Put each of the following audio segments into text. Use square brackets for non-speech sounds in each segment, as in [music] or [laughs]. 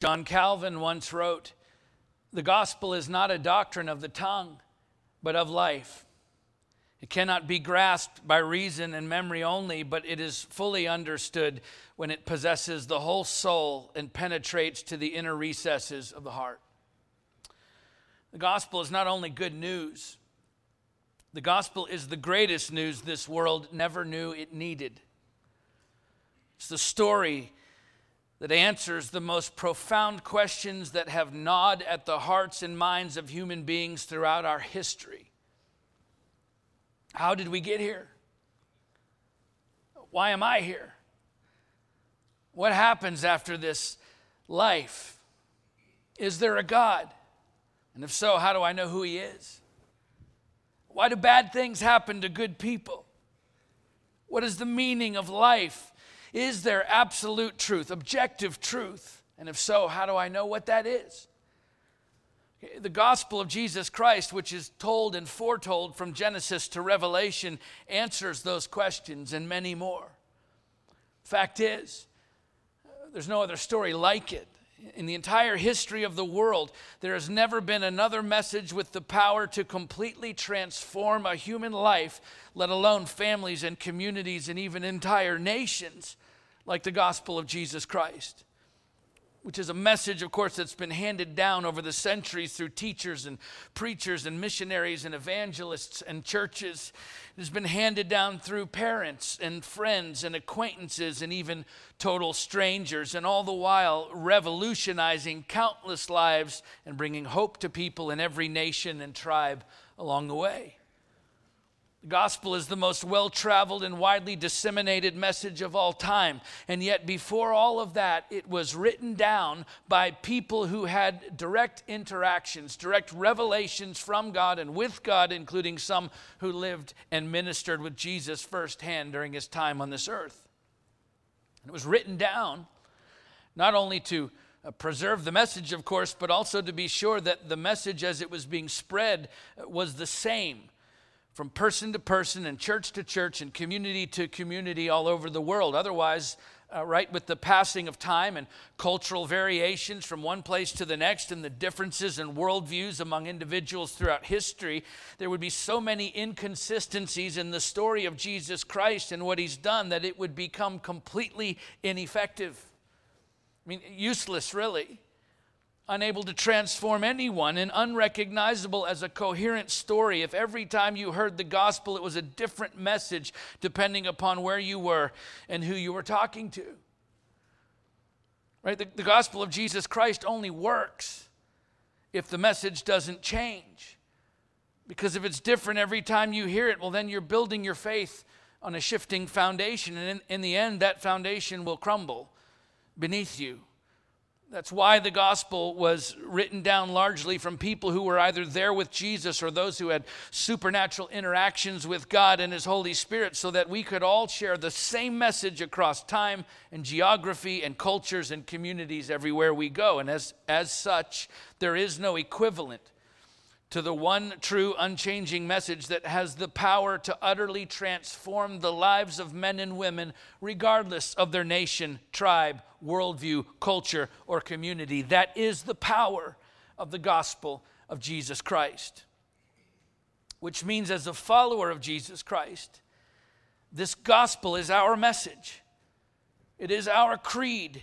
John Calvin once wrote, The gospel is not a doctrine of the tongue, but of life. It cannot be grasped by reason and memory only, but it is fully understood when it possesses the whole soul and penetrates to the inner recesses of the heart. The gospel is not only good news, the gospel is the greatest news this world never knew it needed. It's the story that answers the most profound questions that have gnawed at the hearts and minds of human beings throughout our history. How did we get here? Why am I here? What happens after this life? Is there a God? And if so, how do I know who He is? Why do bad things happen to good people? What is the meaning of life? Is there absolute truth, objective truth? And if so, how do I know what that is? The gospel of Jesus Christ, which is told and foretold from Genesis to Revelation, answers those questions and many more. Fact is, uh, there's no other story like it. In the entire history of the world, there has never been another message with the power to completely transform a human life, let alone families and communities and even entire nations, like the gospel of Jesus Christ which is a message, of course, that's been handed down over the centuries through teachers and preachers and missionaries and evangelists and churches. It has been handed down through parents and friends and acquaintances and even total strangers, and all the while revolutionizing countless lives and bringing hope to people in every nation and tribe along the way. The gospel is the most well traveled and widely disseminated message of all time. And yet, before all of that, it was written down by people who had direct interactions, direct revelations from God and with God, including some who lived and ministered with Jesus firsthand during his time on this earth. And it was written down not only to uh, preserve the message, of course, but also to be sure that the message as it was being spread uh, was the same from person to person and church to church and community to community all over the world. Otherwise, uh, right, with the passing of time and cultural variations from one place to the next and the differences in worldviews among individuals throughout history, there would be so many inconsistencies in the story of Jesus Christ and what he's done that it would become completely ineffective. I mean, useless, really unable to transform anyone and unrecognizable as a coherent story if every time you heard the gospel it was a different message depending upon where you were and who you were talking to. Right? The, the gospel of Jesus Christ only works if the message doesn't change. Because if it's different every time you hear it, well, then you're building your faith on a shifting foundation. And in, in the end, that foundation will crumble beneath you. That's why the gospel was written down largely from people who were either there with Jesus or those who had supernatural interactions with God and His Holy Spirit, so that we could all share the same message across time and geography and cultures and communities everywhere we go. And as, as such, there is no equivalent to the one true, unchanging message that has the power to utterly transform the lives of men and women, regardless of their nation, tribe, worldview, culture, or community. That is the power of the gospel of Jesus Christ. Which means, as a follower of Jesus Christ, this gospel is our message, it is our creed.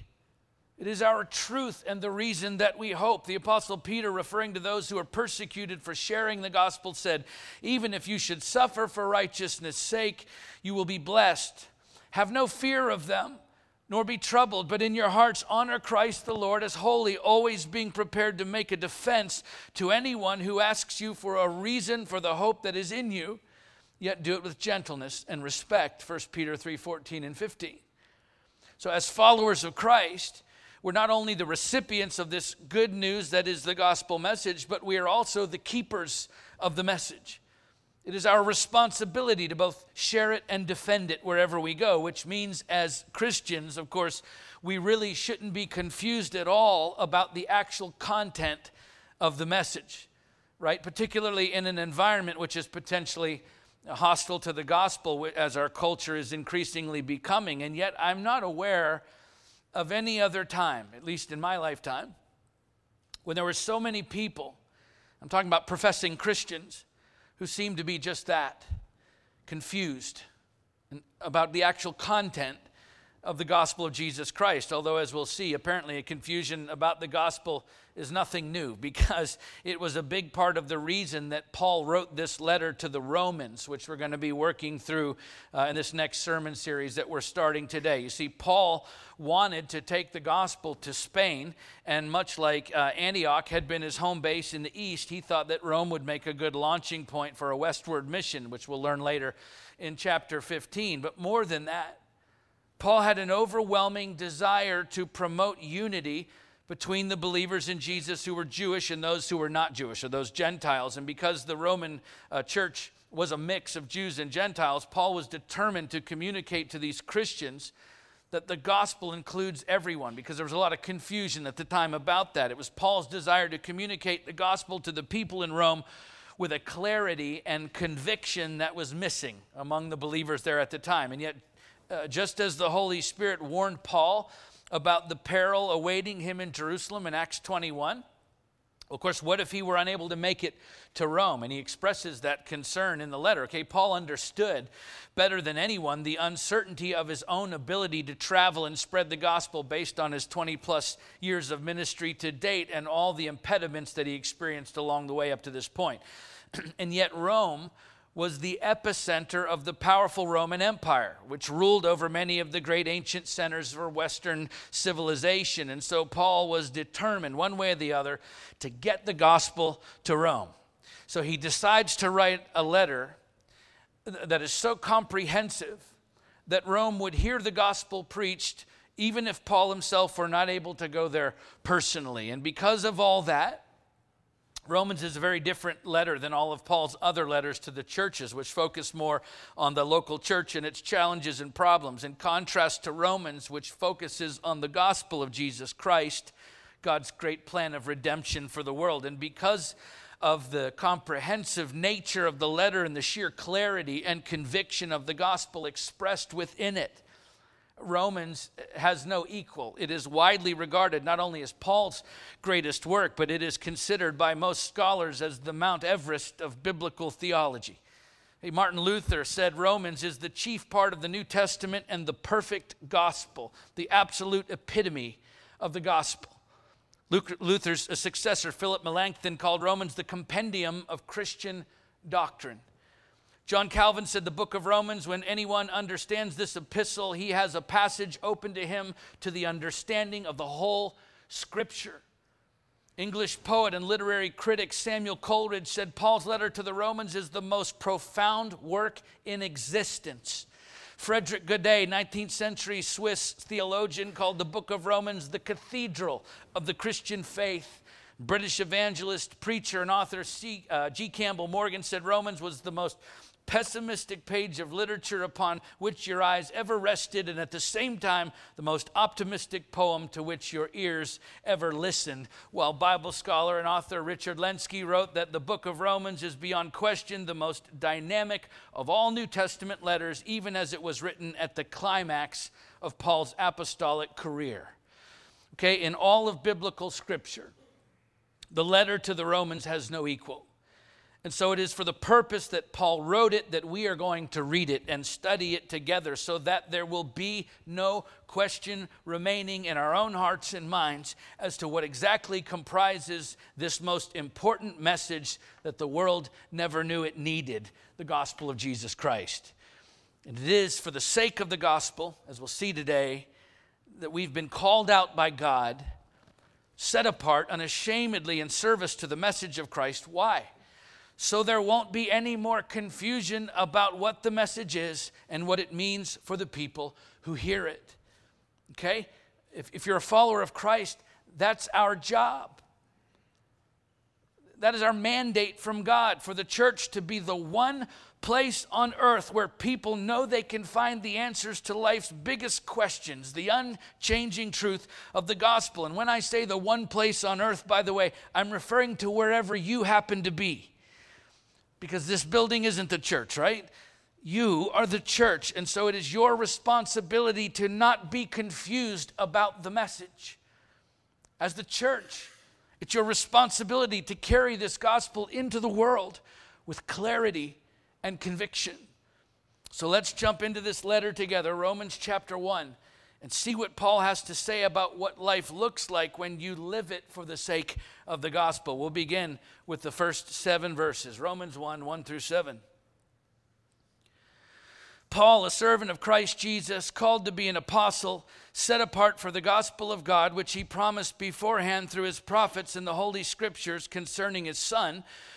It is our truth and the reason that we hope. The Apostle Peter, referring to those who are persecuted for sharing the gospel, said, Even if you should suffer for righteousness' sake, you will be blessed. Have no fear of them, nor be troubled, but in your hearts honor Christ the Lord as holy, always being prepared to make a defense to anyone who asks you for a reason for the hope that is in you, yet do it with gentleness and respect. 1 Peter 3 14 and 15. So, as followers of Christ, we're not only the recipients of this good news that is the gospel message, but we are also the keepers of the message. It is our responsibility to both share it and defend it wherever we go, which means, as Christians, of course, we really shouldn't be confused at all about the actual content of the message, right? Particularly in an environment which is potentially hostile to the gospel, as our culture is increasingly becoming. And yet, I'm not aware of any other time, at least in my lifetime, when there were so many people, I'm talking about professing Christians, who seemed to be just that confused about the actual content of the gospel of Jesus Christ. Although, as we'll see, apparently a confusion about the gospel is nothing new [laughs] because it was a big part of the reason that Paul wrote this letter to the Romans, which we're going to be working through uh, in this next sermon series that we're starting today. You see, Paul wanted to take the gospel to Spain, and much like uh, Antioch had been his home base in the east, he thought that Rome would make a good launching point for a westward mission, which we'll learn later in chapter 15. But more than that, Paul had an overwhelming desire to promote unity between the believers in Jesus who were Jewish and those who were not Jewish, or those Gentiles. And because the Roman uh, church was a mix of Jews and Gentiles, Paul was determined to communicate to these Christians that the gospel includes everyone because there was a lot of confusion at the time about that. It was Paul's desire to communicate the gospel to the people in Rome with a clarity and conviction that was missing among the believers there at the time. And yet, uh, just as the Holy Spirit warned Paul about the peril awaiting him in Jerusalem in Acts 21. Of course, what if he were unable to make it to Rome? And he expresses that concern in the letter. Okay, Paul understood better than anyone the uncertainty of his own ability to travel and spread the gospel based on his 20 plus years of ministry to date and all the impediments that he experienced along the way up to this point. [clears throat] and yet, Rome was the epicenter of the powerful Roman Empire, which ruled over many of the great ancient centers for Western civilization. And so Paul was determined, one way or the other, to get the gospel to Rome. So he decides to write a letter that is so comprehensive that Rome would hear the gospel preached even if Paul himself were not able to go there personally. And because of all that, Romans is a very different letter than all of Paul's other letters to the churches, which focus more on the local church and its challenges and problems, in contrast to Romans, which focuses on the gospel of Jesus Christ, God's great plan of redemption for the world. And because of the comprehensive nature of the letter and the sheer clarity and conviction of the gospel expressed within it, Romans has no equal. It is widely regarded not only as Paul's greatest work, but it is considered by most scholars as the Mount Everest of biblical theology. Martin Luther said Romans is the chief part of the New Testament and the perfect gospel, the absolute epitome of the gospel. Luther's successor, Philip Melanchthon, called Romans the compendium of Christian doctrine. John Calvin said the book of Romans, when anyone understands this epistle, he has a passage open to him to the understanding of the whole scripture. English poet and literary critic Samuel Coleridge said Paul's letter to the Romans is the most profound work in existence. Frederick Godet, 19th century Swiss theologian, called the book of Romans the cathedral of the Christian faith. British evangelist, preacher, and author C, uh, G. Campbell Morgan said Romans was the most pessimistic page of literature upon which your eyes ever rested, and at the same time, the most optimistic poem to which your ears ever listened. While Bible scholar and author Richard Lenski wrote that the book of Romans is beyond question the most dynamic of all New Testament letters, even as it was written at the climax of Paul's apostolic career. Okay, in all of biblical scripture, the letter to the Romans has no equal. And so it is for the purpose that Paul wrote it that we are going to read it and study it together so that there will be no question remaining in our own hearts and minds as to what exactly comprises this most important message that the world never knew it needed the gospel of Jesus Christ. And it is for the sake of the gospel, as we'll see today, that we've been called out by God, set apart unashamedly in service to the message of Christ. Why? so there won't be any more confusion about what the message is and what it means for the people who hear it. Okay? If, if you're a follower of Christ, that's our job. That is our mandate from God for the church to be the one place on earth where people know they can find the answers to life's biggest questions, the unchanging truth of the gospel. And when I say the one place on earth, by the way, I'm referring to wherever you happen to be because this building isn't the church, right? You are the church, and so it is your responsibility to not be confused about the message. As the church, it's your responsibility to carry this gospel into the world with clarity and conviction. So let's jump into this letter together, Romans chapter 1, and see what Paul has to say about what life looks like when you live it for the sake of the gospel. We'll begin with the first seven verses Romans 1 1 through 7. Paul, a servant of Christ Jesus, called to be an apostle, set apart for the gospel of God, which he promised beforehand through his prophets in the Holy Scriptures concerning his Son,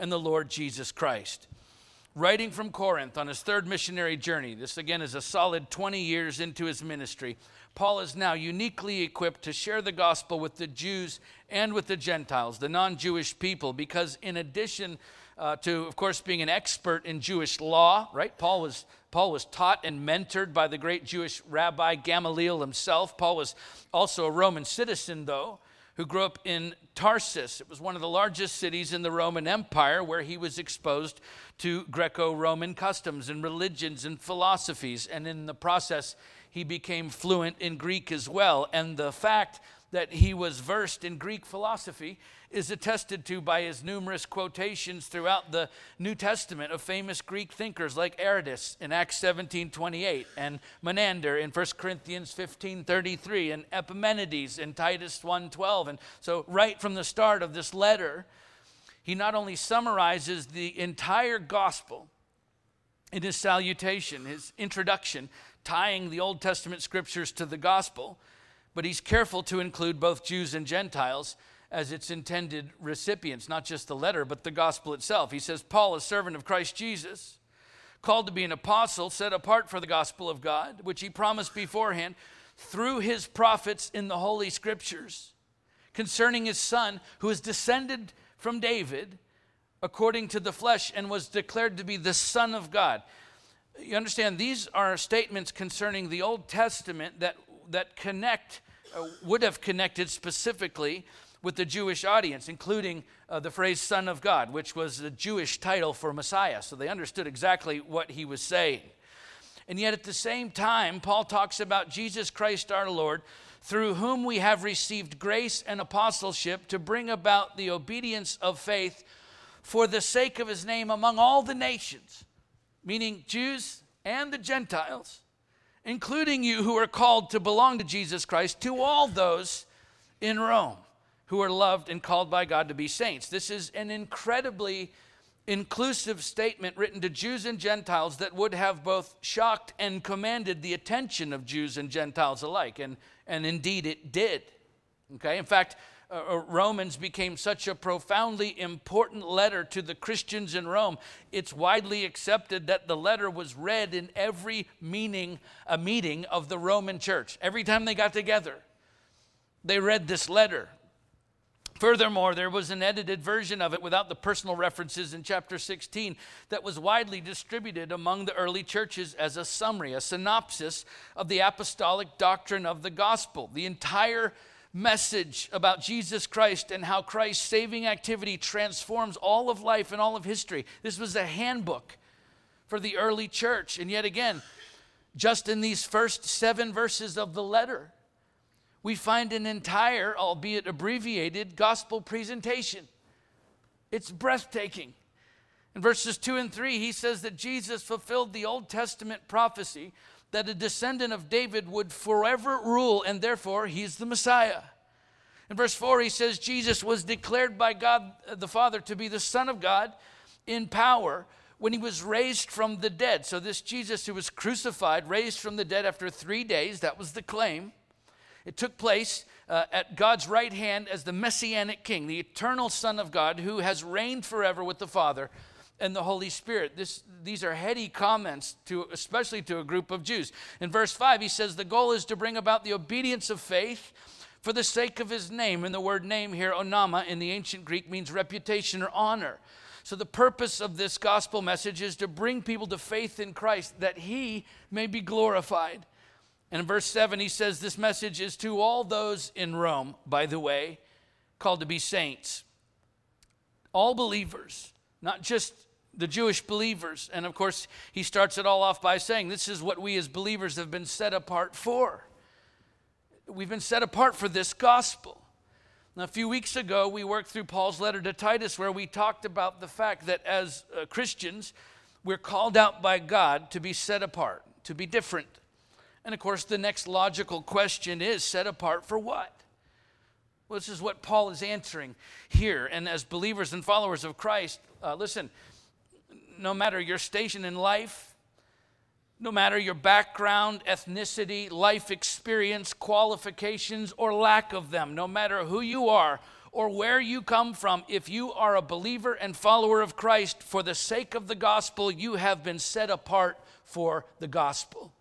and the Lord Jesus Christ. Writing from Corinth on his third missionary journey, this again is a solid 20 years into his ministry. Paul is now uniquely equipped to share the gospel with the Jews and with the Gentiles, the non Jewish people, because in addition uh, to, of course, being an expert in Jewish law, right? Paul was, Paul was taught and mentored by the great Jewish rabbi Gamaliel himself. Paul was also a Roman citizen, though, who grew up in Tarsus. It was one of the largest cities in the Roman Empire where he was exposed to Greco Roman customs and religions and philosophies. And in the process, he became fluent in Greek as well. And the fact that he was versed in Greek philosophy is attested to by his numerous quotations throughout the New Testament of famous Greek thinkers like Aratus in Acts 17:28 and Menander in 1 Corinthians 15:33 and Epimenides in Titus 1:12 and so right from the start of this letter he not only summarizes the entire gospel in his salutation his introduction tying the Old Testament scriptures to the gospel but he's careful to include both Jews and Gentiles as its intended recipients, not just the letter, but the gospel itself. He says, Paul, a servant of Christ Jesus, called to be an apostle, set apart for the gospel of God, which he promised beforehand through his prophets in the Holy Scriptures, concerning his son, who is descended from David according to the flesh and was declared to be the Son of God. You understand, these are statements concerning the Old Testament that, that connect, uh, would have connected specifically with the Jewish audience, including uh, the phrase Son of God, which was the Jewish title for Messiah. So they understood exactly what he was saying. And yet at the same time, Paul talks about Jesus Christ our Lord, through whom we have received grace and apostleship to bring about the obedience of faith for the sake of his name among all the nations, meaning Jews and the Gentiles, including you who are called to belong to Jesus Christ, to all those in Rome who are loved and called by God to be saints. This is an incredibly inclusive statement written to Jews and Gentiles that would have both shocked and commanded the attention of Jews and Gentiles alike. And, and indeed, it did. Okay? In fact, uh, uh Romans became such a profoundly important letter to the Christians in Rome. It's widely accepted that the letter was read in every meaning, a meeting of the Roman church. Every time they got together, they read this letter. Furthermore, there was an edited version of it without the personal references in chapter 16 that was widely distributed among the early churches as a summary, a synopsis of the apostolic doctrine of the gospel. The entire message about Jesus Christ and how Christ's saving activity transforms all of life and all of history. This was a handbook for the early church. And yet again, just in these first seven verses of the letter, we find an entire, albeit abbreviated, gospel presentation. It's breathtaking. In verses 2 and 3, he says that Jesus fulfilled the Old Testament prophecy that a descendant of David would forever rule, and therefore he's the Messiah. In verse 4, he says Jesus was declared by God the Father to be the Son of God in power when he was raised from the dead. So, this Jesus who was crucified, raised from the dead after three days, that was the claim. It took place uh, at God's right hand as the messianic king, the eternal Son of God, who has reigned forever with the Father and the Holy Spirit. This, these are heady comments, to, especially to a group of Jews. In verse 5, he says, The goal is to bring about the obedience of faith for the sake of his name. And the word name here, onoma, in the ancient Greek means reputation or honor. So, the purpose of this gospel message is to bring people to faith in Christ that he may be glorified. And in verse 7, he says, This message is to all those in Rome, by the way, called to be saints. All believers, not just the Jewish believers. And of course, he starts it all off by saying, This is what we as believers have been set apart for. We've been set apart for this gospel. Now, a few weeks ago, we worked through Paul's letter to Titus, where we talked about the fact that as uh, Christians, we're called out by God to be set apart, to be different. And of course, the next logical question is set apart for what? Well, this is what Paul is answering here. And as believers and followers of Christ, uh, listen, no matter your station in life, no matter your background, ethnicity, life experience, qualifications, or lack of them, no matter who you are or where you come from, if you are a believer and follower of Christ, for the sake of the gospel, you have been set apart for the gospel.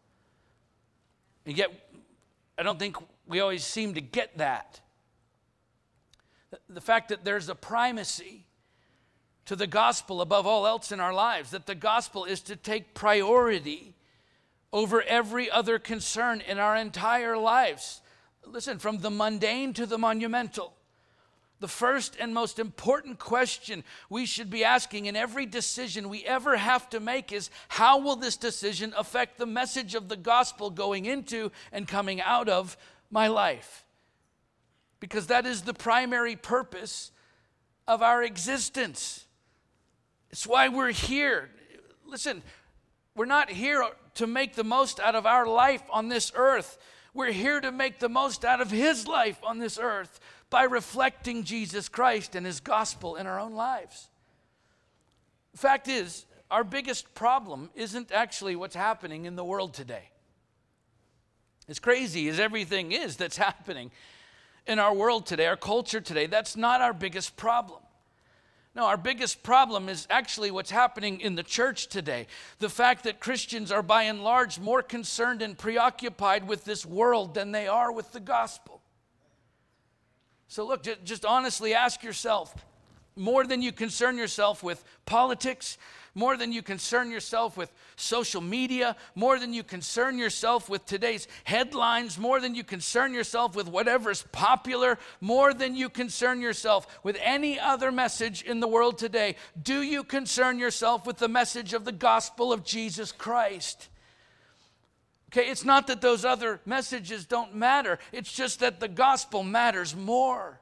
And yet, I don't think we always seem to get that. The fact that there's a primacy to the gospel above all else in our lives, that the gospel is to take priority over every other concern in our entire lives. Listen, from the mundane to the monumental. The first and most important question we should be asking in every decision we ever have to make is how will this decision affect the message of the gospel going into and coming out of my life? Because that is the primary purpose of our existence. It's why we're here. Listen, we're not here to make the most out of our life on this earth. We're here to make the most out of His life on this earth by reflecting Jesus Christ and His gospel in our own lives. The fact is, our biggest problem isn't actually what's happening in the world today. As crazy as everything is that's [laughs] happening in our world today, our culture today, that's not our biggest problem. No, our biggest problem is actually what's happening in the church today. The fact that Christians are by and large more concerned and preoccupied with this world than they are with the gospel. So, look, just honestly ask yourself more than you concern yourself with politics, more than you concern yourself with social media, more than you concern yourself with today's headlines, more than you concern yourself with whatever's popular, more than you concern yourself with any other message in the world today, do you concern yourself with the message of the gospel of Jesus Christ? Okay, it's not that those other messages don't matter, it's just that the gospel matters more.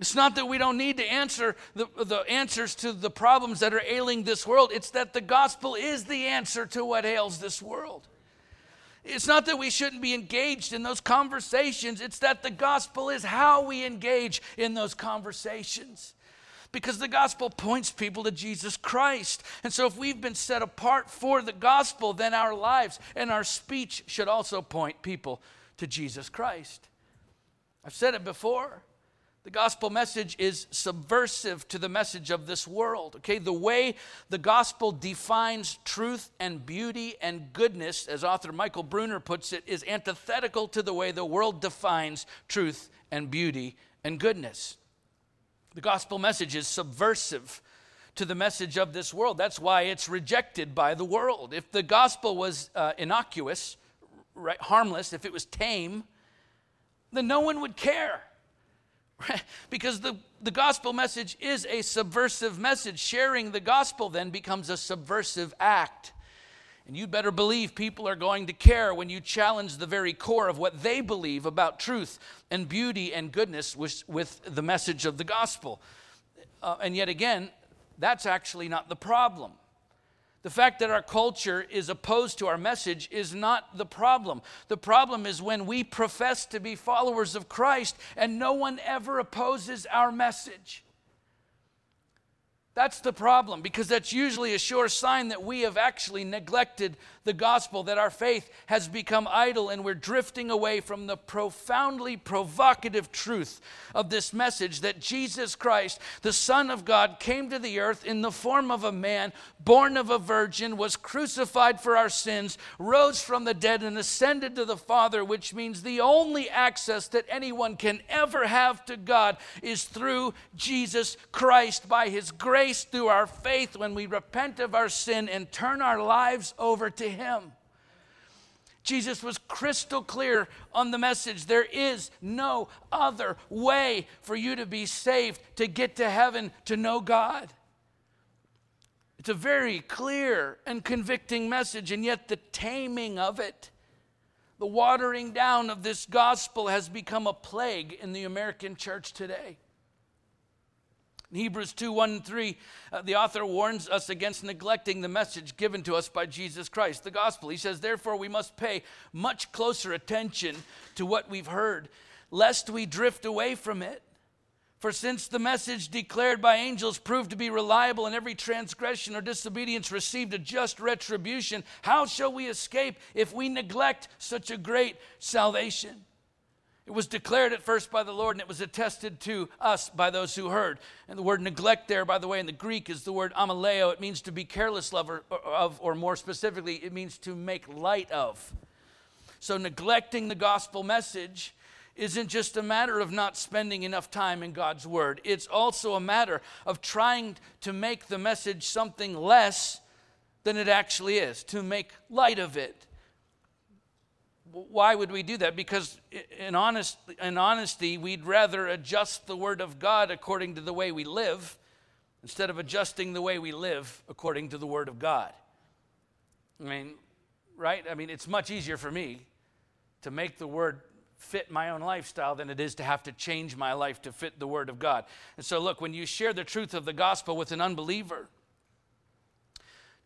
It's not that we don't need to answer the, the answers to the problems that are ailing this world. It's that the gospel is the answer to what ails this world. It's not that we shouldn't be engaged in those conversations. It's that the gospel is how we engage in those conversations. Because the gospel points people to Jesus Christ. And so, if we've been set apart for the gospel, then our lives and our speech should also point people to Jesus Christ. I've said it before. The gospel message is subversive to the message of this world. Okay, the way the gospel defines truth and beauty and goodness, as author Michael Bruner puts it, is antithetical to the way the world defines truth and beauty and goodness. The gospel message is subversive to the message of this world. That's why it's rejected by the world. If the gospel was uh, innocuous, right, harmless, if it was tame, then no one would care. [laughs] because the, the gospel message is a subversive message. Sharing the gospel then becomes a subversive act. And you'd better believe people are going to care when you challenge the very core of what they believe about truth and beauty and goodness with, with the message of the gospel. Uh, and yet again, that's actually not the problem. The fact that our culture is opposed to our message is not the problem. The problem is when we profess to be followers of Christ and no one ever opposes our message. That's the problem because that's usually a sure sign that we have actually neglected the gospel, that our faith has become idle and we're drifting away from the profoundly provocative truth of this message that Jesus Christ, the Son of God, came to the earth in the form of a man, born of a virgin, was crucified for our sins, rose from the dead, and ascended to the Father, which means the only access that anyone can ever have to God is through Jesus Christ by his grace, through our faith, when we repent of our sin and turn our lives over to him. Jesus was crystal clear on the message. There is no other way for you to be saved, to get to heaven, to know God. It's a very clear and convicting message, and yet the taming of it, the watering down of this gospel has become a plague in the American church today. In Hebrews 2 1 and 3, uh, the author warns us against neglecting the message given to us by Jesus Christ, the gospel. He says, Therefore, we must pay much closer attention to what we've heard, lest we drift away from it. For since the message declared by angels proved to be reliable, and every transgression or disobedience received a just retribution, how shall we escape if we neglect such a great salvation? It was declared at first by the Lord and it was attested to us by those who heard. And the word neglect there, by the way, in the Greek is the word amaleo. It means to be careless lover of, or more specifically, it means to make light of. So neglecting the gospel message isn't just a matter of not spending enough time in God's word, it's also a matter of trying to make the message something less than it actually is, to make light of it why would we do that? Because in, honest, in honesty, we'd rather adjust the Word of God according to the way we live instead of adjusting the way we live according to the Word of God. I mean, right? I mean, it's much easier for me to make the Word fit my own lifestyle than it is to have to change my life to fit the Word of God. And so, look, when you share the truth of the gospel with an unbeliever,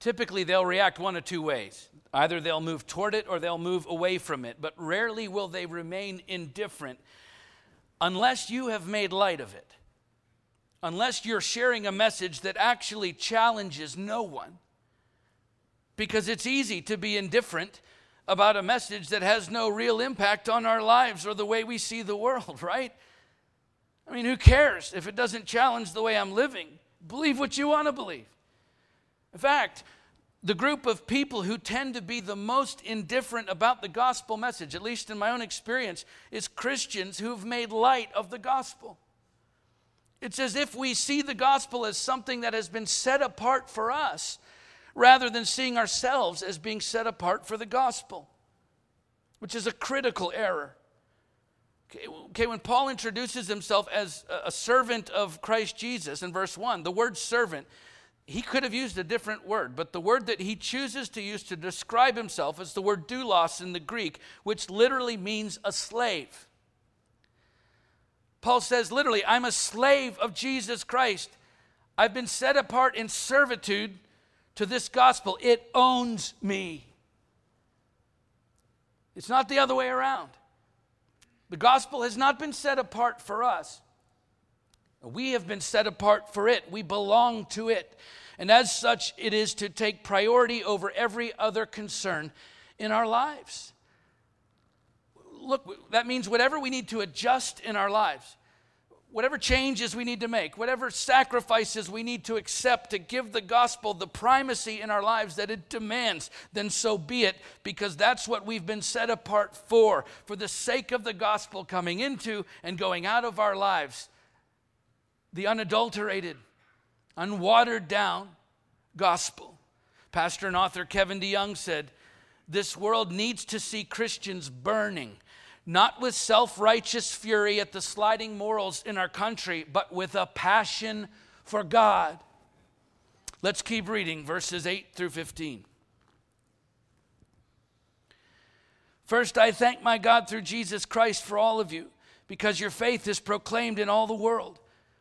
typically they'll react one of two ways. Either they'll move toward it or they'll move away from it, but rarely will they remain indifferent unless you have made light of it. Unless you're sharing a message that actually challenges no one. Because it's easy to be indifferent about a message that has no real impact on our lives or the way we see the world, [laughs] right? I mean, who cares if it doesn't challenge the way I'm living? Believe what you want to believe. In fact, the group of people who tend to be the most indifferent about the gospel message, at least in my own experience, is Christians who've made light of the gospel. It's as if we see the gospel as something that has been set apart for us rather than seeing ourselves as being set apart for the gospel, which is a critical error. Okay, when Paul introduces himself as a servant of Christ Jesus in verse 1, the word servant he could have used a different word, but the word that he chooses to use to describe himself is the word doulos in the Greek, which literally means a slave. Paul says literally, I'm a slave of Jesus Christ. I've been set apart in servitude to this gospel. It owns me. It's not the other way around. The gospel has not been set apart for us, we have been set apart for it. We belong to it. And as such, it is to take priority over every other concern in our lives. Look, that means whatever we need to adjust in our lives, whatever changes we need to make, whatever sacrifices we need to accept to give the gospel the primacy in our lives that it demands, then so be it, because that's what we've been set apart for, for the sake of the gospel coming into and going out of our lives the unadulterated, unwatered down gospel. Pastor and author Kevin DeYoung said, This world needs to see Christians burning, not with self righteous fury at the sliding morals in our country, but with a passion for God. Let's keep reading verses 8 through 15. First, I thank my God through Jesus Christ for all of you, because your faith is proclaimed in all the world.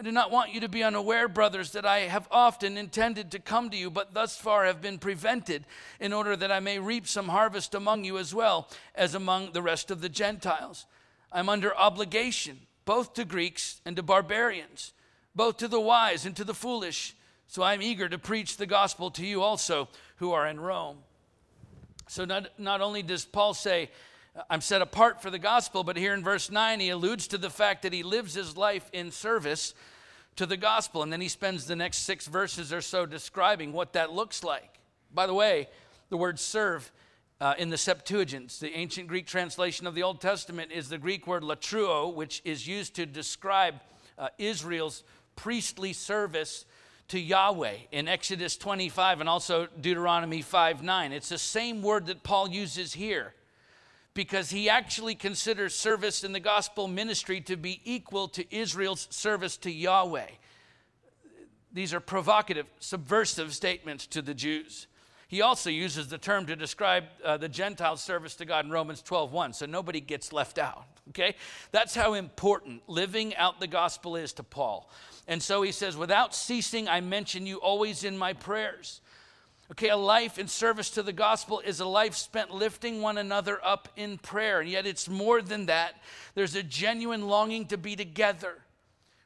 I do not want you to be unaware, brothers, that I have often intended to come to you, but thus far have been prevented, in order that I may reap some harvest among you as well as among the rest of the Gentiles. I'm under obligation, both to Greeks and to barbarians, both to the wise and to the foolish. So I'm eager to preach the gospel to you also who are in Rome. So not, not only does Paul say, I'm set apart for the gospel, but here in verse 9, he alludes to the fact that he lives his life in service to the gospel. And then he spends the next six verses or so describing what that looks like. By the way, the word serve uh, in the Septuagint, the ancient Greek translation of the Old Testament, is the Greek word latreuo, which is used to describe uh, Israel's priestly service to Yahweh in Exodus 25 and also Deuteronomy 5 9. It's the same word that Paul uses here because he actually considers service in the gospel ministry to be equal to Israel's service to Yahweh. These are provocative, subversive statements to the Jews. He also uses the term to describe uh, the Gentile service to God in Romans 12:1, so nobody gets left out. Okay? That's how important living out the gospel is to Paul. And so he says, without ceasing, I mention you always in my prayers Okay, a life in service to the gospel is a life spent lifting one another up in prayer. And yet it's more than that. There's a genuine longing to be together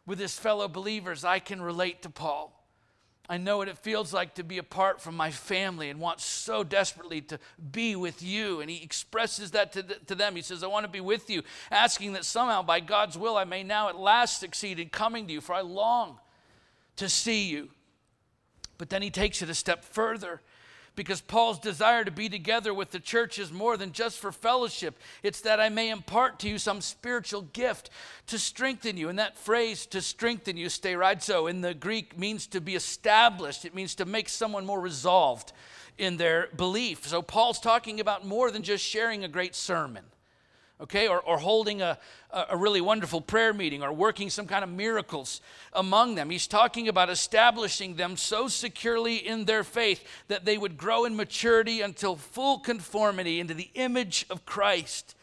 with his fellow believers. I can relate to Paul. I know what it feels like to be apart from my family and want so desperately to be with you. And he expresses that to, to them. He says, I want to be with you, asking that somehow by God's will I may now at last succeed in coming to you, for I long to see you. But then he takes it a step further because Paul's desire to be together with the church is more than just for fellowship. It's that I may impart to you some spiritual gift to strengthen you. And that phrase, to strengthen you, steraizo, in the Greek means to be established, it means to make someone more resolved in their belief. So Paul's talking about more than just sharing a great sermon okay, or, or holding a, a really wonderful prayer meeting or working some kind of miracles among them. He's talking about establishing them so securely in their faith that they would grow in maturity until full conformity into the image of Christ.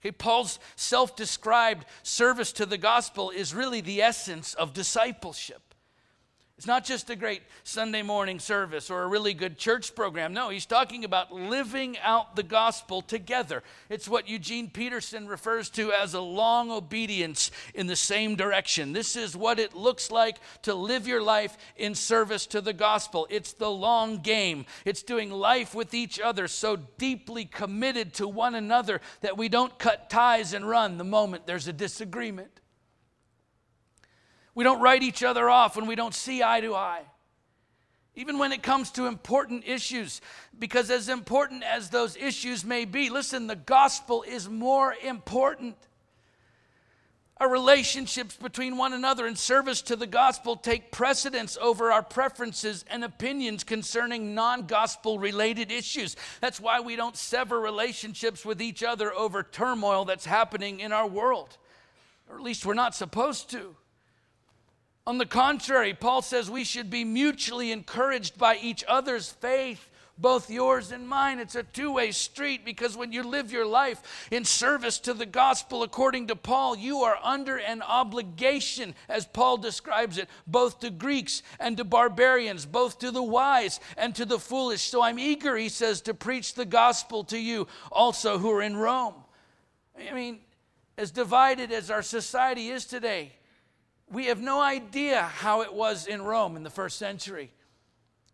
Okay, Paul's self described service to the gospel is really the essence of discipleship. It's not just a great Sunday morning service or a really good church program. No, he's talking about living out the gospel together. It's what Eugene Peterson refers to as a long obedience in the same direction. This is what it looks like to live your life in service to the gospel. It's the long game, it's doing life with each other so deeply committed to one another that we don't cut ties and run the moment there's a disagreement. We don't write each other off when we don't see eye to eye. Even when it comes to important issues, because as important as those issues may be, listen, the gospel is more important. Our relationships between one another in service to the gospel take precedence over our preferences and opinions concerning non gospel related issues. That's why we don't sever relationships with each other over turmoil that's happening in our world, or at least we're not supposed to. On the contrary, Paul says we should be mutually encouraged by each other's faith, both yours and mine. It's a two way street because when you live your life in service to the gospel, according to Paul, you are under an obligation, as Paul describes it, both to Greeks and to barbarians, both to the wise and to the foolish. So I'm eager, he says, to preach the gospel to you also who are in Rome. I mean, as divided as our society is today, we have no idea how it was in Rome in the first century.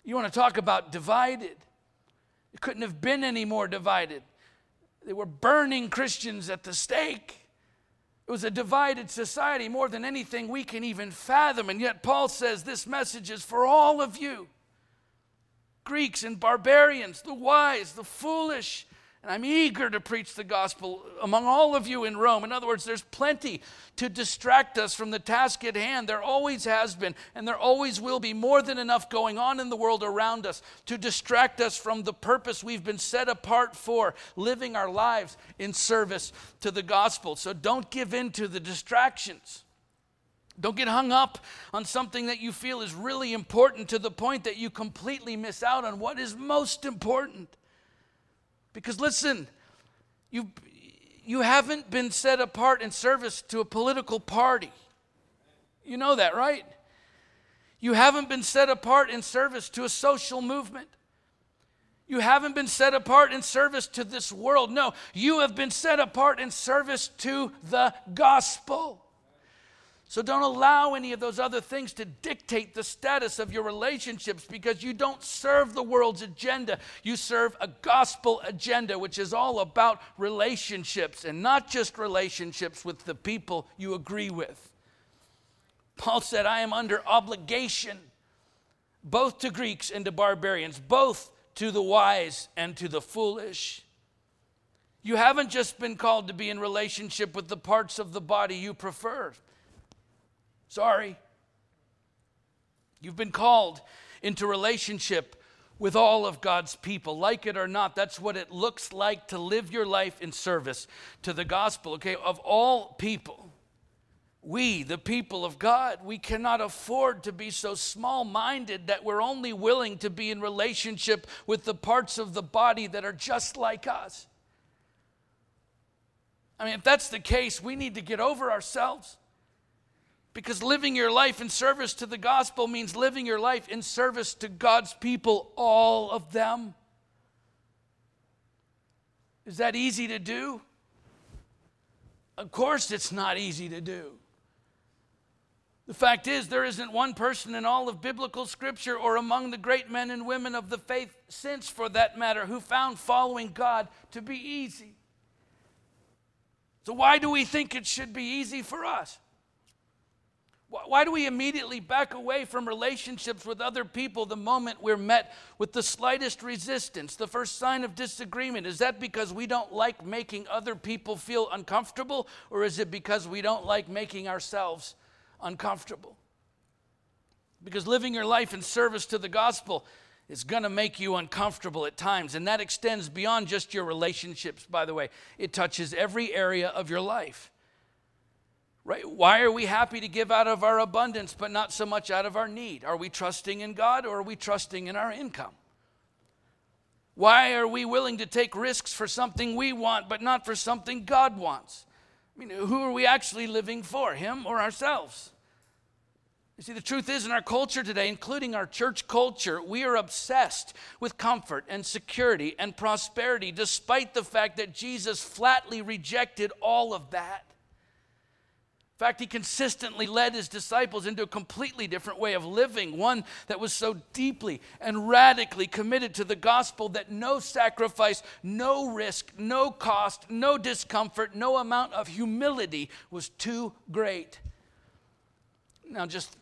You want to talk about divided? It couldn't have been any more divided. They were burning Christians at the stake. It was a divided society more than anything we can even fathom. And yet, Paul says this message is for all of you Greeks and barbarians, the wise, the foolish, and I'm eager to preach the gospel among all of you in Rome. In other words, there's plenty to distract us from the task at hand. There always has been, and there always will be more than enough going on in the world around us to distract us from the purpose we've been set apart for, living our lives in service to the gospel. So don't give in to the distractions. Don't get hung up on something that you feel is really important to the point that you completely miss out on what is most important. Because listen, you, you haven't been set apart in service to a political party. You know that, right? You haven't been set apart in service to a social movement. You haven't been set apart in service to this world. No, you have been set apart in service to the gospel. So don't allow any of those other things to dictate the status of your relationships because you don't serve the world's agenda. You serve a gospel agenda, which is all about relationships and not just relationships with the people you agree with. Paul said, I am under obligation both to Greeks and to barbarians, both to the wise and to the foolish. You haven't just been called to be in relationship with the parts of the body you prefer. Sorry. You've been called into relationship with all of God's people. Like it or not, that's what it looks like to live your life in service to the gospel, okay? Of all people, we, the people of God, we cannot afford to be so small minded that we're only willing to be in relationship with the parts of the body that are just like us. I mean, if that's the case, we need to get over ourselves. Because living your life in service to the gospel means living your life in service to God's people, all of them. Is that easy to do? Of course, it's not easy to do. The fact is, there isn't one person in all of biblical scripture or among the great men and women of the faith since, for that matter, who found following God to be easy. So, why do we think it should be easy for us? Why do we immediately back away from relationships with other people the moment we're met with the slightest resistance, the first sign of disagreement? Is that because we don't like making other people feel uncomfortable, or is it because we don't like making ourselves uncomfortable? Because living your life in service to the gospel is going to make you uncomfortable at times, and that extends beyond just your relationships, by the way. It touches every area of your life. Right? Why are we happy to give out of our abundance but not so much out of our need? Are we trusting in God or are we trusting in our income? Why are we willing to take risks for something we want but not for something God wants? I mean, who are we actually living for, Him or ourselves? You see, the truth is, in our culture today, including our church culture, we are obsessed with comfort and security and prosperity, despite the fact that Jesus flatly rejected all of that. In fact, he consistently led his disciples into a completely different way of living, one that was so deeply and radically committed to the gospel that no sacrifice, no risk, no cost, no discomfort, no amount of humility was too great. Now, just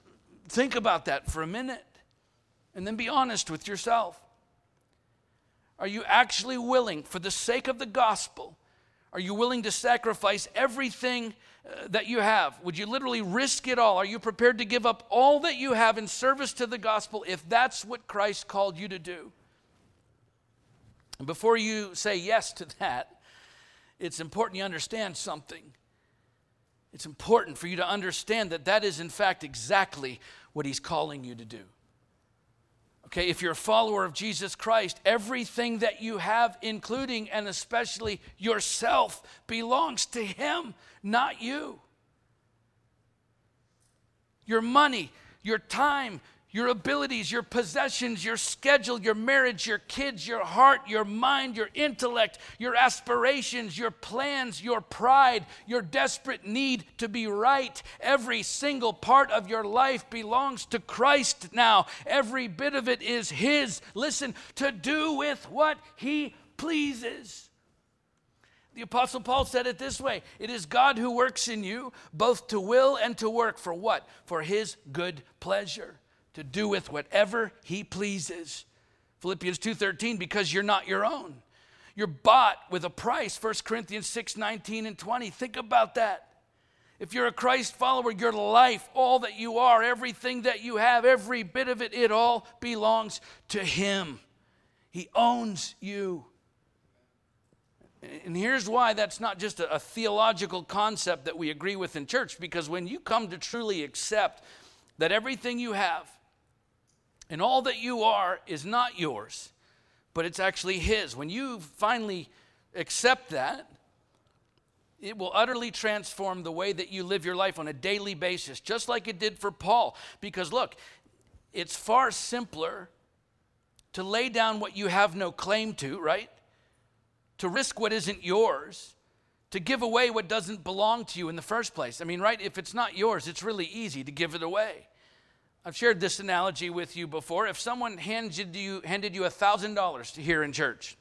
think about that for a minute and then be honest with yourself. Are you actually willing, for the sake of the gospel, are you willing to sacrifice everything? That you have? Would you literally risk it all? Are you prepared to give up all that you have in service to the gospel if that's what Christ called you to do? And before you say yes to that, it's important you understand something. It's important for you to understand that that is, in fact, exactly what He's calling you to do. Okay, if you're a follower of Jesus Christ, everything that you have, including and especially yourself, belongs to Him, not you. Your money, your time, your abilities, your possessions, your schedule, your marriage, your kids, your heart, your mind, your intellect, your aspirations, your plans, your pride, your desperate need to be right. Every single part of your life belongs to Christ now. Every bit of it is His. Listen, to do with what He pleases. The Apostle Paul said it this way It is God who works in you, both to will and to work for what? For His good pleasure to do with whatever he pleases. Philippians 2:13 because you're not your own. You're bought with a price. 1 Corinthians 6, 19 and 20. Think about that. If you're a Christ follower, your life, all that you are, everything that you have, every bit of it, it all belongs to Him. He owns you. And here's why that's not just a, a, theological concept that we agree with in church, because when you come to truly accept that everything you have, and all that you are is not yours, but it's actually His. When you finally accept that, it will utterly transform the way that you live your life on a daily basis, just like it did for Paul. Because look, it's far simpler to lay down what you have no claim to, right? To risk what isn't yours, to give away what doesn't belong to you in the first place. I mean, right? If it's not yours, it's really easy to give it away. I've shared this analogy with you before. If someone handed you handed you $1,000 to hear in church,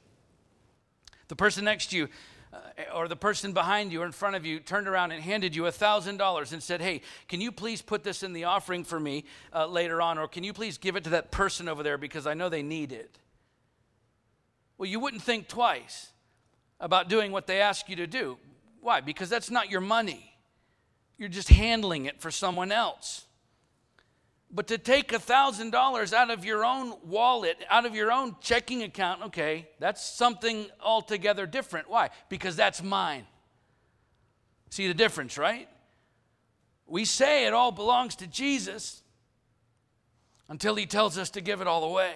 the person next to you uh, or the person behind you or in front of you turned around and handed you $1,000 and said, Hey, can you please put this in the offering for me uh, later on? Or can you please give it to that person over there because I know they need it? Well, you wouldn't think twice about doing what they ask you to do. Why? Because that's not your money, you're just handling it for someone else. But to take $1,000 out of your own wallet, out of your own checking account, okay, that's something altogether different. Why? Because that's mine. See the difference, right? We say it all belongs to Jesus until he tells us to give it all away.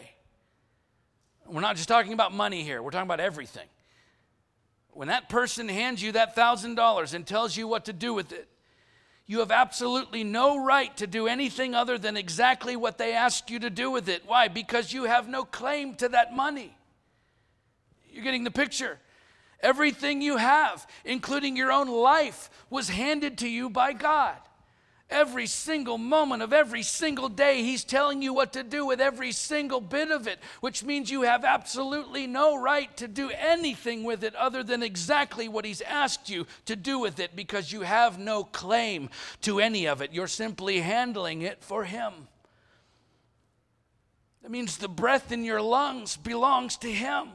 We're not just talking about money here, we're talking about everything. When that person hands you that $1,000 and tells you what to do with it, you have absolutely no right to do anything other than exactly what they ask you to do with it. Why? Because you have no claim to that money. You're getting the picture. Everything you have, including your own life, was handed to you by God. Every single moment of every single day, He's telling you what to do with every single bit of it, which means you have absolutely no right to do anything with it other than exactly what He's asked you to do with it because you have no claim to any of it. You're simply handling it for Him. That means the breath in your lungs belongs to Him.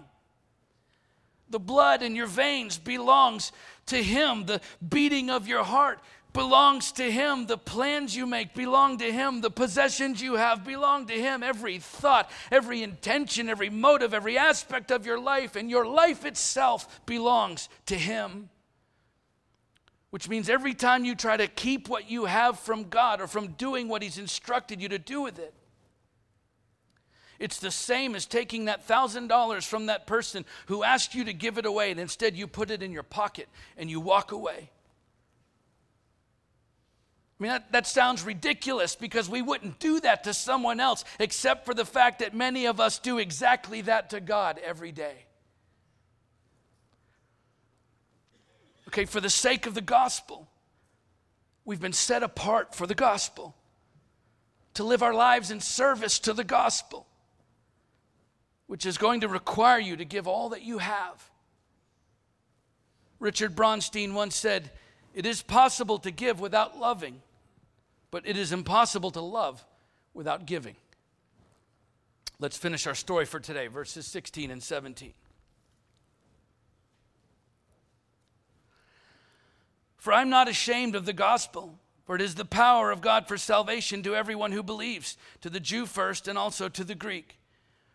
The blood in your veins belongs to Him. The beating of your heart belongs to Him. The plans you make belong to Him. The possessions you have belong to Him. Every thought, every intention, every motive, every aspect of your life, and your life itself belongs to Him. Which means every time you try to keep what you have from God or from doing what He's instructed you to do with it, it's the same as taking that thousand dollars from that person who asked you to give it away, and instead you put it in your pocket and you walk away. I mean, that, that sounds ridiculous because we wouldn't do that to someone else, except for the fact that many of us do exactly that to God every day. Okay, for the sake of the gospel, we've been set apart for the gospel, to live our lives in service to the gospel, which is going to require you to give all that you have. Richard Braunstein once said, It is possible to give without loving but it is impossible to love without giving. Let's finish our story for today, verses 16 and 17. For I'm not ashamed of the gospel, for it is the power of God for salvation to everyone who believes, to the Jew first and also to the Greek.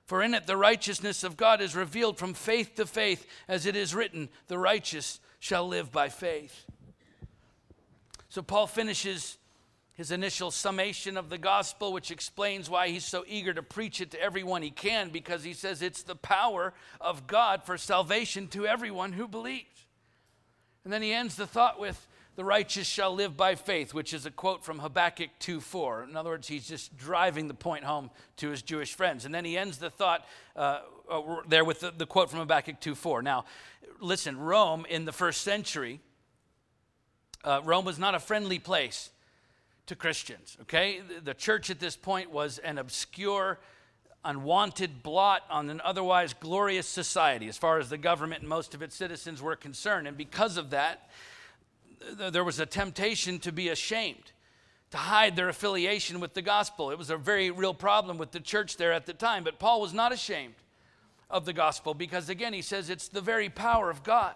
For in it the righteousness of God is revealed from faith to faith, as it is written, the righteous shall live by faith. So Paul finishes his initial summation of the gospel, which explains why he's so eager to preach it to everyone he can, because he says it's the power of God for salvation to everyone who believes. And then he ends the thought with, the righteous shall live by faith, which is a quote from Habakkuk 2 4. In other words, he's just driving the point home to his Jewish friends. And then he ends the thought uh, uh there with the, the quote from Habakkuk 2 4. Now, listen, Rome in the first century, uh, Rome was not a friendly place to Christians, okay? The church at this point was an obscure, unwanted blot on an otherwise glorious society as far as the government and most of its citizens were concerned. And because of that, there was a temptation to be ashamed, to hide their affiliation with the gospel. It was a very real problem with the church there at the time. But Paul was not ashamed of the gospel because, again, he says it's the very power of God.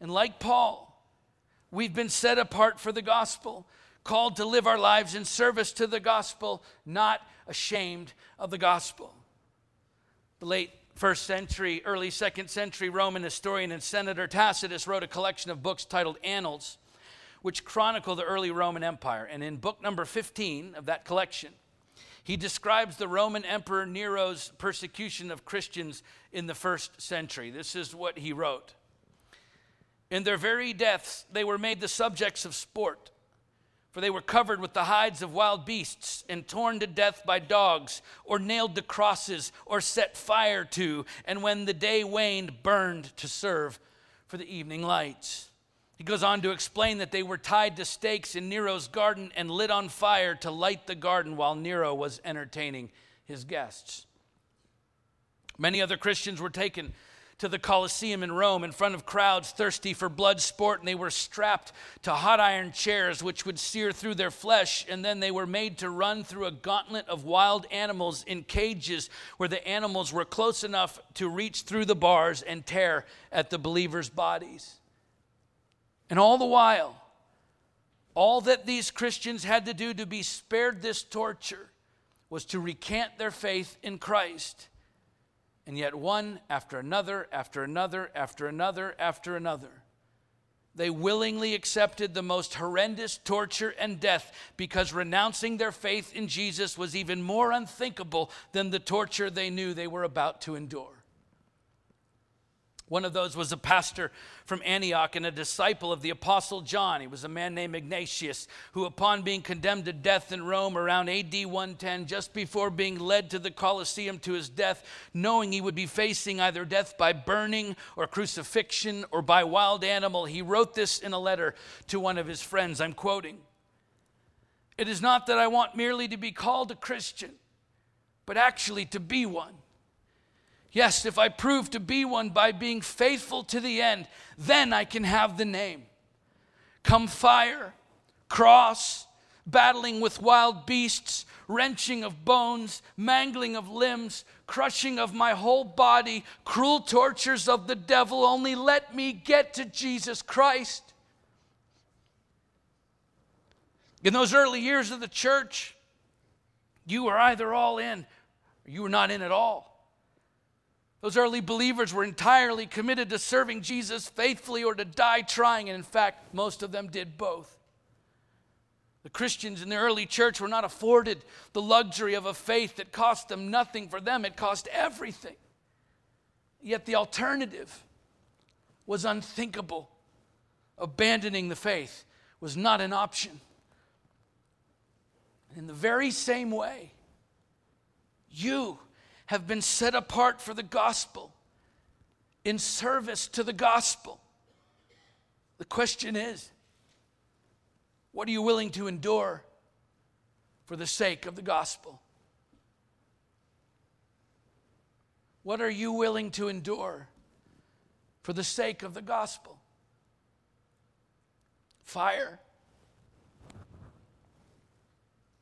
And like Paul, we've been set apart for the gospel called to live our lives in service to the gospel, not ashamed of the gospel. The late first century, early second century Roman historian and senator Tacitus wrote a collection of books titled Annals, which chronicle the early Roman Empire. And in book number 15 of that collection, He describes the Roman Emperor Nero's persecution of Christians in the first century. This is what he wrote In their very deaths, they were made the subjects of sport for they were covered with the hides of wild beasts and torn to death by dogs, or nailed to crosses, or set fire to, and when the day waned, burned to serve for the evening lights. He goes on to explain that they were tied to stakes in Nero's garden and lit on fire to light the garden while Nero was entertaining his guests. Many other Christians were taken to the Colosseum in Rome in front of crowds thirsty for blood sport, and they were strapped to hot iron chairs which would sear through their flesh, and then they were made to run through a gauntlet of wild animals in cages where the animals were close enough to reach through the bars and tear at the believers' bodies. And all the while, all that these Christians had to do to be spared this torture was to recant their faith in Christ and yet, one after another, after another, after another, after another, they willingly accepted the most horrendous torture and death because renouncing their faith in Jesus was even more unthinkable than the torture they knew they were about to endure. One of those was a pastor from Antioch and a disciple of the Apostle John. He was a man named Ignatius, who, upon being condemned to death in Rome around AD 110, just before being led to the Colosseum to his death, knowing he would be facing either death by burning or crucifixion or by wild animal, he wrote this in a letter to one of his friends. I'm quoting It is not that I want merely to be called a Christian, but actually to be one. Yes, if I prove to be one by being faithful to the end, then I can have the name. Come fire, cross, battling with wild beasts, wrenching of bones, mangling of limbs, crushing of my whole body, cruel tortures of the devil, only let me get to Jesus Christ. In those early years of the church, you were either all in or you were not in at all. Those early believers were entirely committed to serving Jesus faithfully or to die trying, and in fact, most of them did both. The Christians in the early church were not afforded the luxury of a faith that cost them nothing. For them, it cost everything. Yet the alternative was unthinkable. Abandoning the faith was not an option. In the very same way, you have been set apart for the gospel, in service to the gospel. The question is what are you willing to endure for the sake of the gospel? What are you willing to endure for the sake of the gospel? Fire?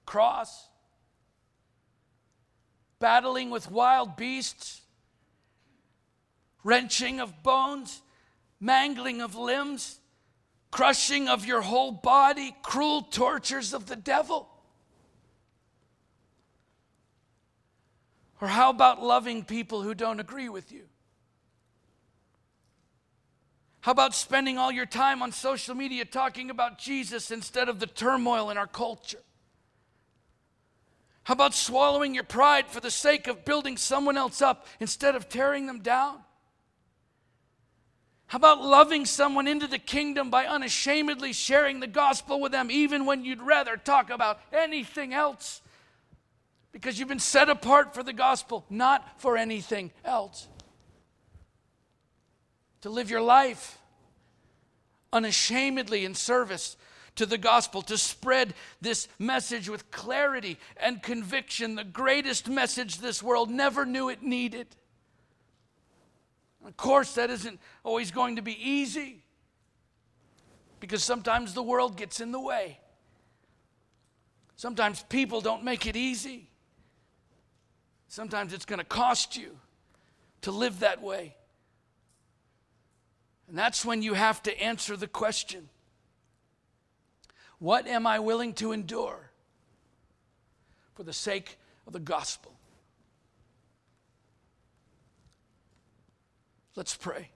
Cross? Battling with wild beasts, wrenching of bones, mangling of limbs, crushing of your whole body, cruel tortures of the devil? Or how about loving people who don't agree with you? How about spending all your time on social media talking about Jesus instead of the turmoil in our culture? How about swallowing your pride for the sake of building someone else up instead of tearing them down? How about loving someone into the kingdom by unashamedly sharing the gospel with them, even when you'd rather talk about anything else? Because you've been set apart for the gospel, not for anything else. To live your life unashamedly in service to the gospel, to spread this message with clarity and conviction, the greatest message this world never knew it needed. Of course, that isn't always going to be easy because sometimes the world gets in the way. Sometimes people don't make it easy. Sometimes it's going to cost you to live that way. And that's when you have to answer the question what am I willing to endure for the sake of the gospel? Let's pray.